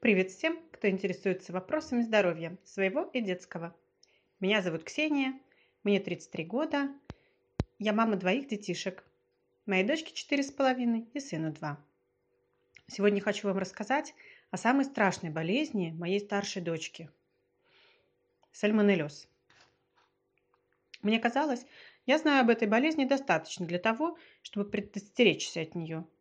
Привет всем, кто интересуется вопросами здоровья своего и детского. Меня зовут Ксения, мне 33 года, я мама двоих детишек. Моей дочке 4,5 и сыну 2. Сегодня хочу вам рассказать о самой страшной болезни моей старшей дочки – сальмонеллез. Мне казалось, я знаю об этой болезни достаточно для того, чтобы предостеречься от нее –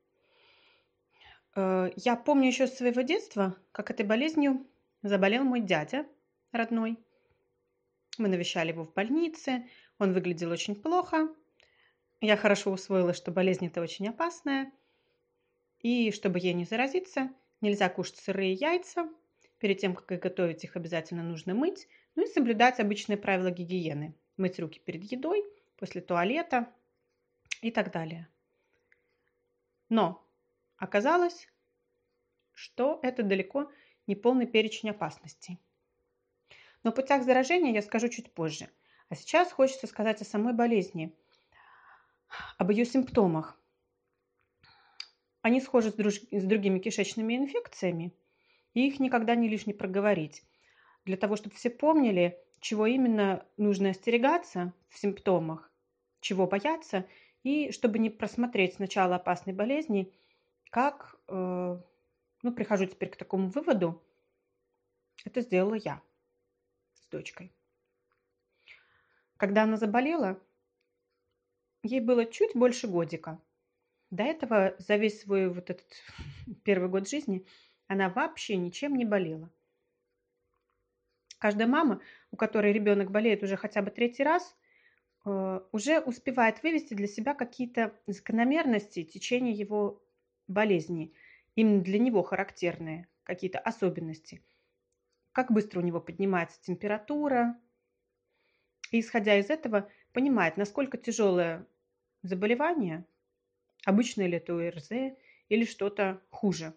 Э, я помню еще с своего детства, как этой болезнью заболел мой дядя родной. Мы навещали его в больнице, он выглядел очень плохо. Я хорошо усвоила, что болезнь это очень опасная. И чтобы ей не заразиться, нельзя кушать сырые яйца. Перед тем, как их готовить, их обязательно нужно мыть. Ну и соблюдать обычные правила гигиены. Мыть руки перед едой, после туалета и так далее. Но Оказалось, что это далеко не полный перечень опасностей. Но о путях заражения я скажу чуть позже. А сейчас хочется сказать о самой болезни, об ее симптомах. Они схожи с, друж... с другими кишечными инфекциями, и их никогда не лишне проговорить. Для того, чтобы все помнили, чего именно нужно остерегаться в симптомах, чего бояться, и чтобы не просмотреть начало опасной болезни – как, э, ну, прихожу теперь к такому выводу, это сделала я с дочкой. Когда она заболела, ей было чуть больше годика. До этого за весь свой вот этот первый год жизни она вообще ничем не болела. Каждая мама, у которой ребенок болеет уже хотя бы третий раз, э, уже успевает вывести для себя какие-то закономерности течения его болезни, именно для него характерные какие-то особенности. Как быстро у него поднимается температура. И исходя из этого, понимает, насколько тяжелое заболевание, обычное ли это ОРЗ или что-то хуже.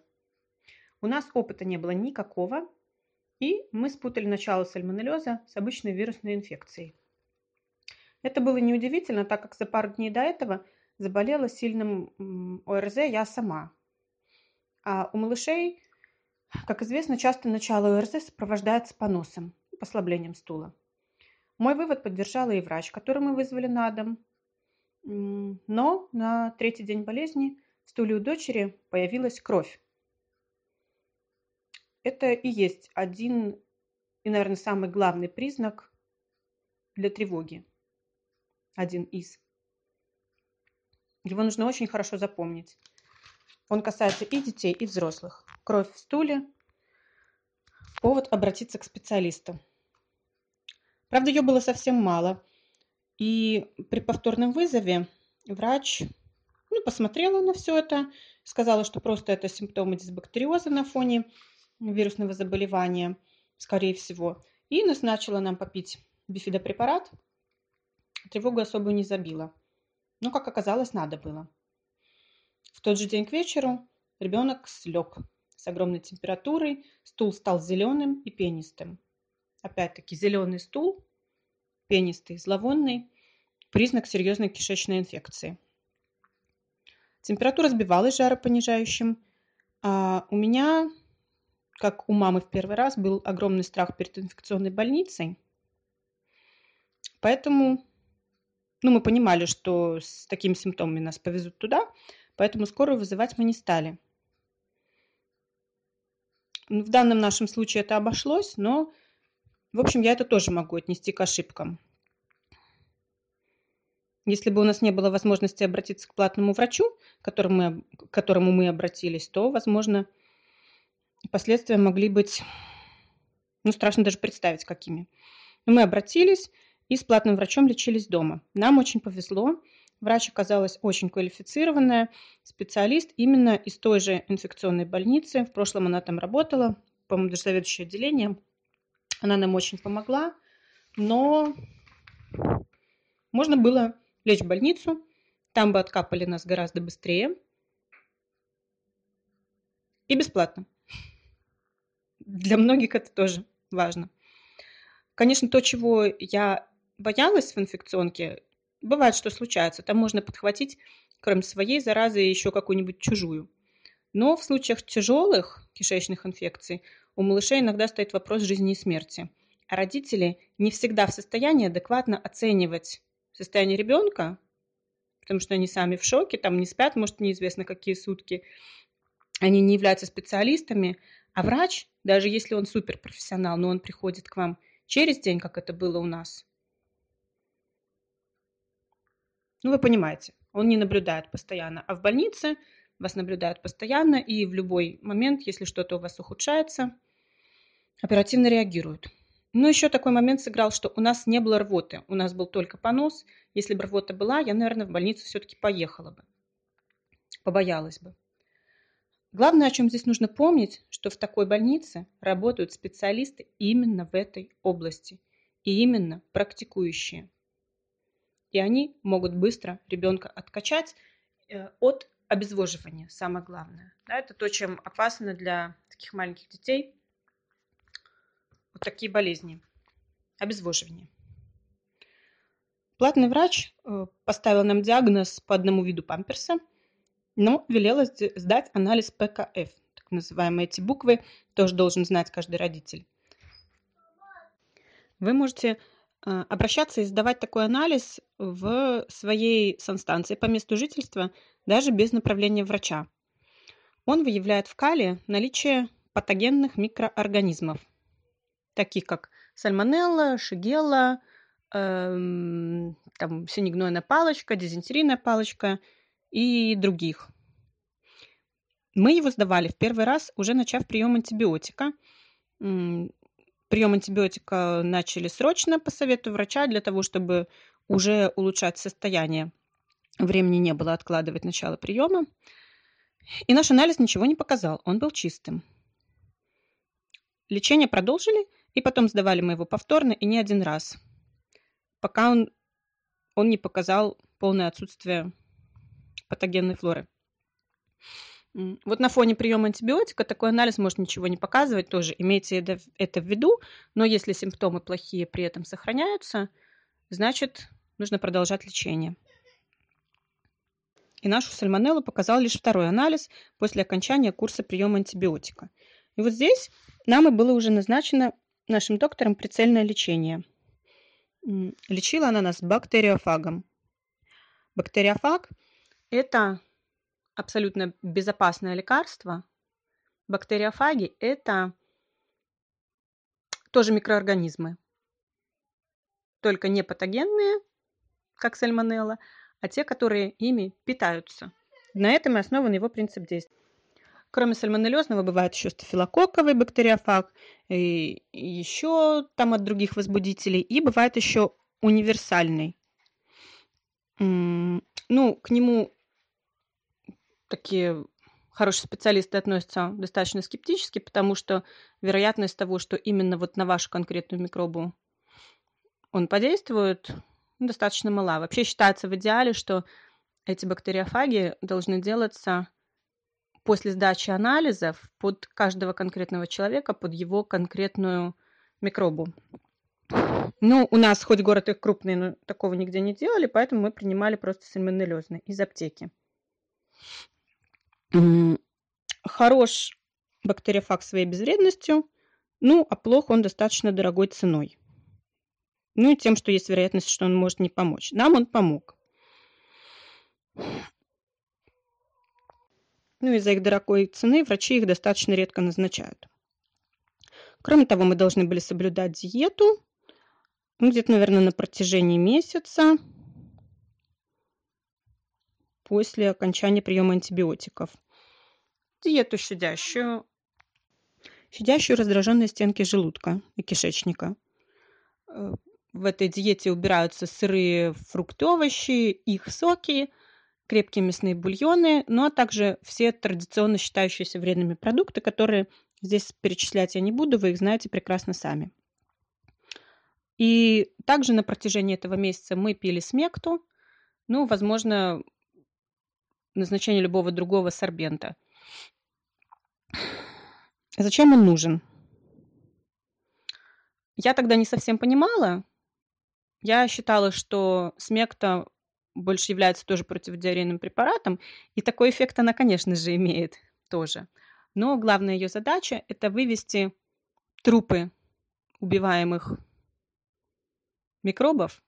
У нас опыта не было никакого, и мы спутали начало сальмонеллеза с обычной вирусной инфекцией. Это было неудивительно, так как за пару дней до этого – заболела сильным ОРЗ я сама. А у малышей, как известно, часто начало ОРЗ сопровождается поносом, послаблением стула. Мой вывод поддержала и врач, который мы вызвали на дом. Но на третий день болезни в стуле у дочери появилась кровь. Это и есть один и, наверное, самый главный признак для тревоги. Один из. Его нужно очень хорошо запомнить. Он касается и детей, и взрослых. Кровь в стуле – повод обратиться к специалисту. Правда, ее было совсем мало. И при повторном вызове врач ну, посмотрела на все это, сказала, что просто это симптомы дисбактериоза на фоне вирусного заболевания, скорее всего, и назначила нам попить бифидопрепарат. Тревогу особо не забила. Но, как оказалось, надо было. В тот же день к вечеру ребенок слег с огромной температурой, стул стал зеленым и пенистым. Опять-таки зеленый стул, пенистый, зловонный, признак серьезной кишечной инфекции. Температура сбивалась жаропонижающим, а у меня, как у мамы в первый раз, был огромный страх перед инфекционной больницей. Поэтому ну, мы понимали, что с такими симптомами нас повезут туда, поэтому скорую вызывать мы не стали. В данном нашем случае это обошлось, но, в общем, я это тоже могу отнести к ошибкам. Если бы у нас не было возможности обратиться к платному врачу, к которому мы, к которому мы обратились, то, возможно, последствия могли быть, ну, страшно даже представить, какими. Но мы обратились, и с платным врачом лечились дома. Нам очень повезло. Врач оказалась очень квалифицированная, специалист именно из той же инфекционной больницы. В прошлом она там работала, по-моему, даже заведующее отделение. Она нам очень помогла, но можно было лечь в больницу, там бы откапали нас гораздо быстрее и бесплатно. Для многих это тоже важно. Конечно, то, чего я боялась в инфекционке, бывает, что случается. Там можно подхватить, кроме своей заразы, еще какую-нибудь чужую. Но в случаях тяжелых кишечных инфекций у малышей иногда стоит вопрос жизни и смерти. А родители не всегда в состоянии адекватно оценивать состояние ребенка, потому что они сами в шоке, там не спят, может, неизвестно какие сутки. Они не являются специалистами, а врач, даже если он суперпрофессионал, но он приходит к вам через день, как это было у нас. Ну, вы понимаете, он не наблюдает постоянно, а в больнице вас наблюдают постоянно, и в любой момент, если что-то у вас ухудшается, оперативно реагируют. Ну, еще такой момент сыграл, что у нас не было рвоты, у нас был только понос. Если бы рвота была, я, наверное, в больницу все-таки поехала бы, побоялась бы. Главное, о чем здесь нужно помнить, что в такой больнице работают специалисты именно в этой области и именно практикующие. И они могут быстро ребенка откачать э, от обезвоживания, самое главное. Да, это то, чем опасно для таких маленьких детей вот такие болезни. Обезвоживание. Платный врач э, поставил нам диагноз по одному виду памперса, но велела сдать анализ ПКФ. Так называемые эти буквы тоже должен знать каждый родитель. Вы можете э, обращаться и сдавать такой анализ в своей санстанции по месту жительства даже без направления врача. Он выявляет в кале наличие патогенных микроорганизмов, таких как сальмонелла, шигелла, эм, там, синегнойная палочка, дизентерийная палочка и других. Мы его сдавали в первый раз, уже начав прием антибиотика. Прием антибиотика начали срочно по совету врача для того, чтобы уже улучшать состояние времени не было откладывать начало приема. И наш анализ ничего не показал, он был чистым. Лечение продолжили, и потом сдавали мы его повторно, и не один раз, пока он, он не показал полное отсутствие патогенной флоры. Вот на фоне приема антибиотика такой анализ может ничего не показывать, тоже имейте это, это в виду, но если симптомы плохие при этом сохраняются, значит нужно продолжать лечение и нашу сальмонеллу показал лишь второй анализ после окончания курса приема антибиотика. И вот здесь нам и было уже назначено нашим доктором прицельное лечение. Лечила она нас бактериофагом. Бактериофаг – это абсолютно безопасное лекарство. Бактериофаги – это тоже микроорганизмы, только не патогенные, как сальмонелла, а те, которые ими питаются. На этом и основан его принцип действия. Кроме сальмонеллезного бывает еще стафилококковый бактериофаг, и еще там от других возбудителей, и бывает еще универсальный. Ну, к нему такие хорошие специалисты относятся достаточно скептически, потому что вероятность того, что именно вот на вашу конкретную микробу он подействует, достаточно мала. Вообще считается в идеале, что эти бактериофаги должны делаться после сдачи анализов под каждого конкретного человека, под его конкретную микробу. Ну, у нас хоть город их крупный, но такого нигде не делали, поэтому мы принимали просто сальмонеллезный из аптеки. Хорош бактериофаг своей безвредностью, ну, а плох он достаточно дорогой ценой. Ну и тем, что есть вероятность, что он может не помочь. Нам он помог. Ну, из-за их дорогой цены врачи их достаточно редко назначают. Кроме того, мы должны были соблюдать диету, ну, где-то, наверное, на протяжении месяца после окончания приема антибиотиков. Диету щадящую, щадящую раздраженные стенки желудка и кишечника э, в этой диете убираются сырые фрукты, овощи, их соки, крепкие мясные бульоны, ну а также все традиционно считающиеся вредными продукты, которые здесь перечислять я не буду, вы их знаете прекрасно сами. И также на протяжении этого месяца мы пили смекту, ну, возможно, назначение любого другого сорбента. Зачем он нужен? Я тогда не совсем понимала, я считала, что смекта больше является тоже противодиарейным препаратом, и такой эффект она, конечно же, имеет. тоже. Но главная ее задача – это вывести трупы убиваемых микробов,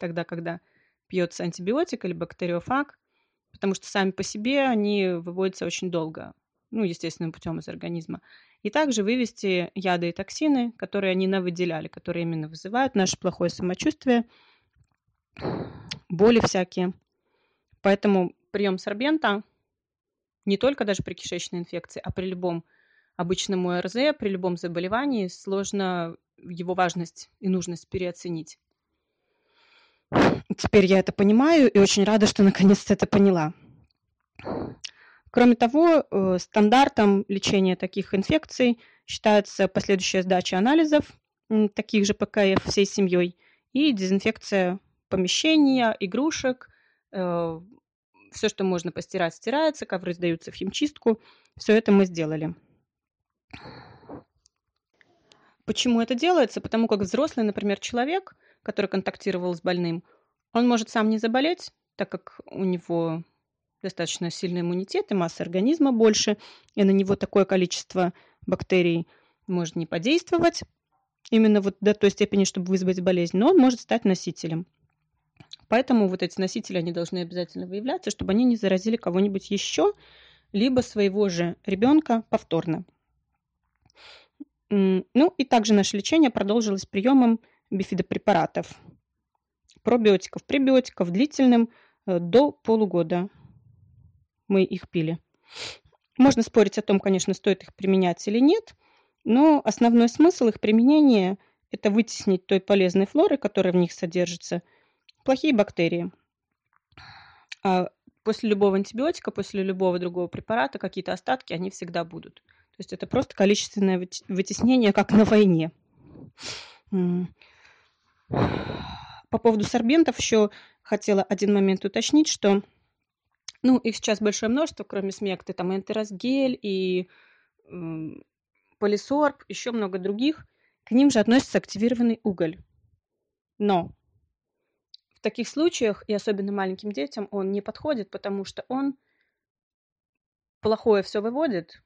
тогда, когда пьется антибиотик или бактериофаг, потому что сами по себе они выводятся очень долго, ну, естественным путем из организма. И также вывести яды и токсины, которые они навыделяли, которые именно вызывают наше плохое самочувствие, боли всякие. Поэтому прием сорбента не только даже при кишечной инфекции, а при любом обычном ОРЗ, при любом заболевании сложно его важность и нужность переоценить. Теперь я это понимаю и очень рада, что наконец-то это поняла. Кроме того, э, стандартом лечения таких инфекций считается последующая сдача анализов, таких же ПКФ всей семьей, и дезинфекция помещения, игрушек, э, все, что можно постирать, стирается, ковры сдаются в химчистку. Все это мы сделали. Почему это делается? Потому как взрослый, например, человек, который контактировал с больным, он может сам не заболеть, так как у него достаточно сильный иммунитет и масса организма больше, и на него такое количество бактерий может не подействовать именно вот до той степени, чтобы вызвать болезнь, но он может стать носителем. Поэтому вот эти носители, они должны обязательно выявляться, чтобы они не заразили кого-нибудь еще, либо своего же ребенка повторно. Ну и также наше лечение продолжилось приемом бифидопрепаратов, пробиотиков, пребиотиков длительным э, до полугода. Мы их пили. Можно спорить о том, конечно, стоит их применять или нет, но основной смысл их применения – это вытеснить той полезной флоры, которая в них содержится – плохие бактерии. А после любого антибиотика, после любого другого препарата какие-то остатки, они всегда будут. То есть это просто количественное вытеснение, как на войне. По поводу сорбентов еще хотела один момент уточнить, что ну, их сейчас большое множество, кроме смекты, там энтеросгель и полисорб, еще много других. К ним же относится активированный уголь. Но в таких случаях, и особенно маленьким детям, он не подходит, потому что он плохое все выводит,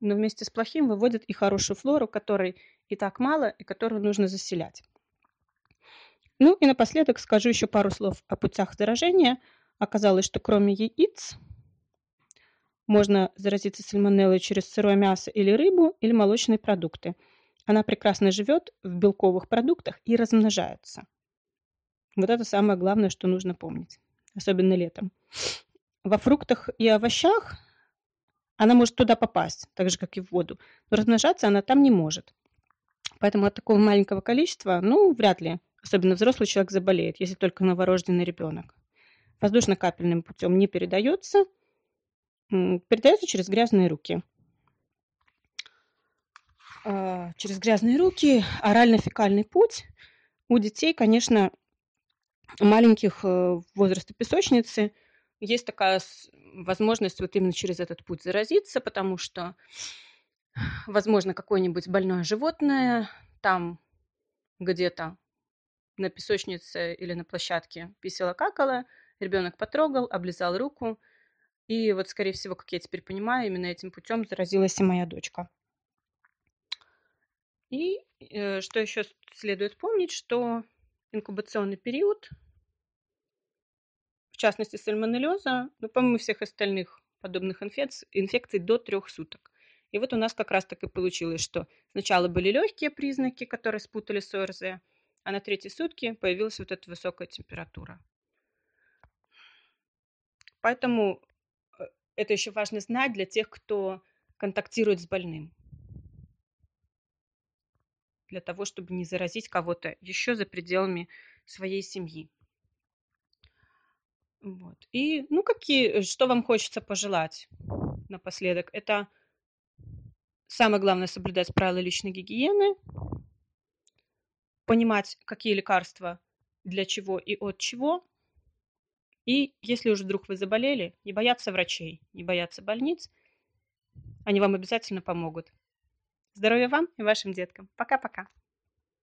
но вместе с плохим выводит и хорошую флору, которой и так мало, и которую нужно заселять. Ну и напоследок скажу еще пару слов о путях заражения. Оказалось, что кроме яиц можно заразиться сальмонеллой через сырое мясо или рыбу, или молочные продукты. Она прекрасно живет в белковых продуктах и размножается. Вот это самое главное, что нужно помнить, особенно летом. Во фруктах и овощах она может туда попасть, так же, как и в воду, но размножаться она там не может. Поэтому от такого маленького количества, ну, вряд ли, особенно взрослый человек заболеет, если только новорожденный ребенок. Воздушно-капельным путем не передается, передается через грязные руки. А, через грязные руки орально-фекальный путь у детей, конечно, маленьких э, возраста песочницы есть такая возможность вот именно через этот путь заразиться, потому что, возможно, какое-нибудь больное животное там где-то на песочнице или на площадке писала-какала, ребенок потрогал, облизал руку, и вот, скорее всего, как я теперь понимаю, именно этим путем заразилась и моя дочка. И э, что еще следует помнить, что инкубационный период в частности сальмонеллеза, но, помимо всех остальных подобных инфекций, инфекций до трех суток. И вот у нас как раз так и получилось, что сначала были легкие признаки, которые спутали с ОРЗ, а на третьи сутки появилась вот эта высокая температура. Поэтому э, это еще важно знать для тех, кто контактирует с больным. Для того, чтобы не заразить кого-то еще за пределами своей семьи. Вот. И, ну, какие, что вам хочется пожелать напоследок? Это самое главное соблюдать правила личной гигиены, понимать, какие лекарства для чего и от чего. И если уже вдруг вы заболели, не бояться врачей, не бояться больниц, они вам обязательно помогут. Здоровья вам и вашим деткам. Пока-пока.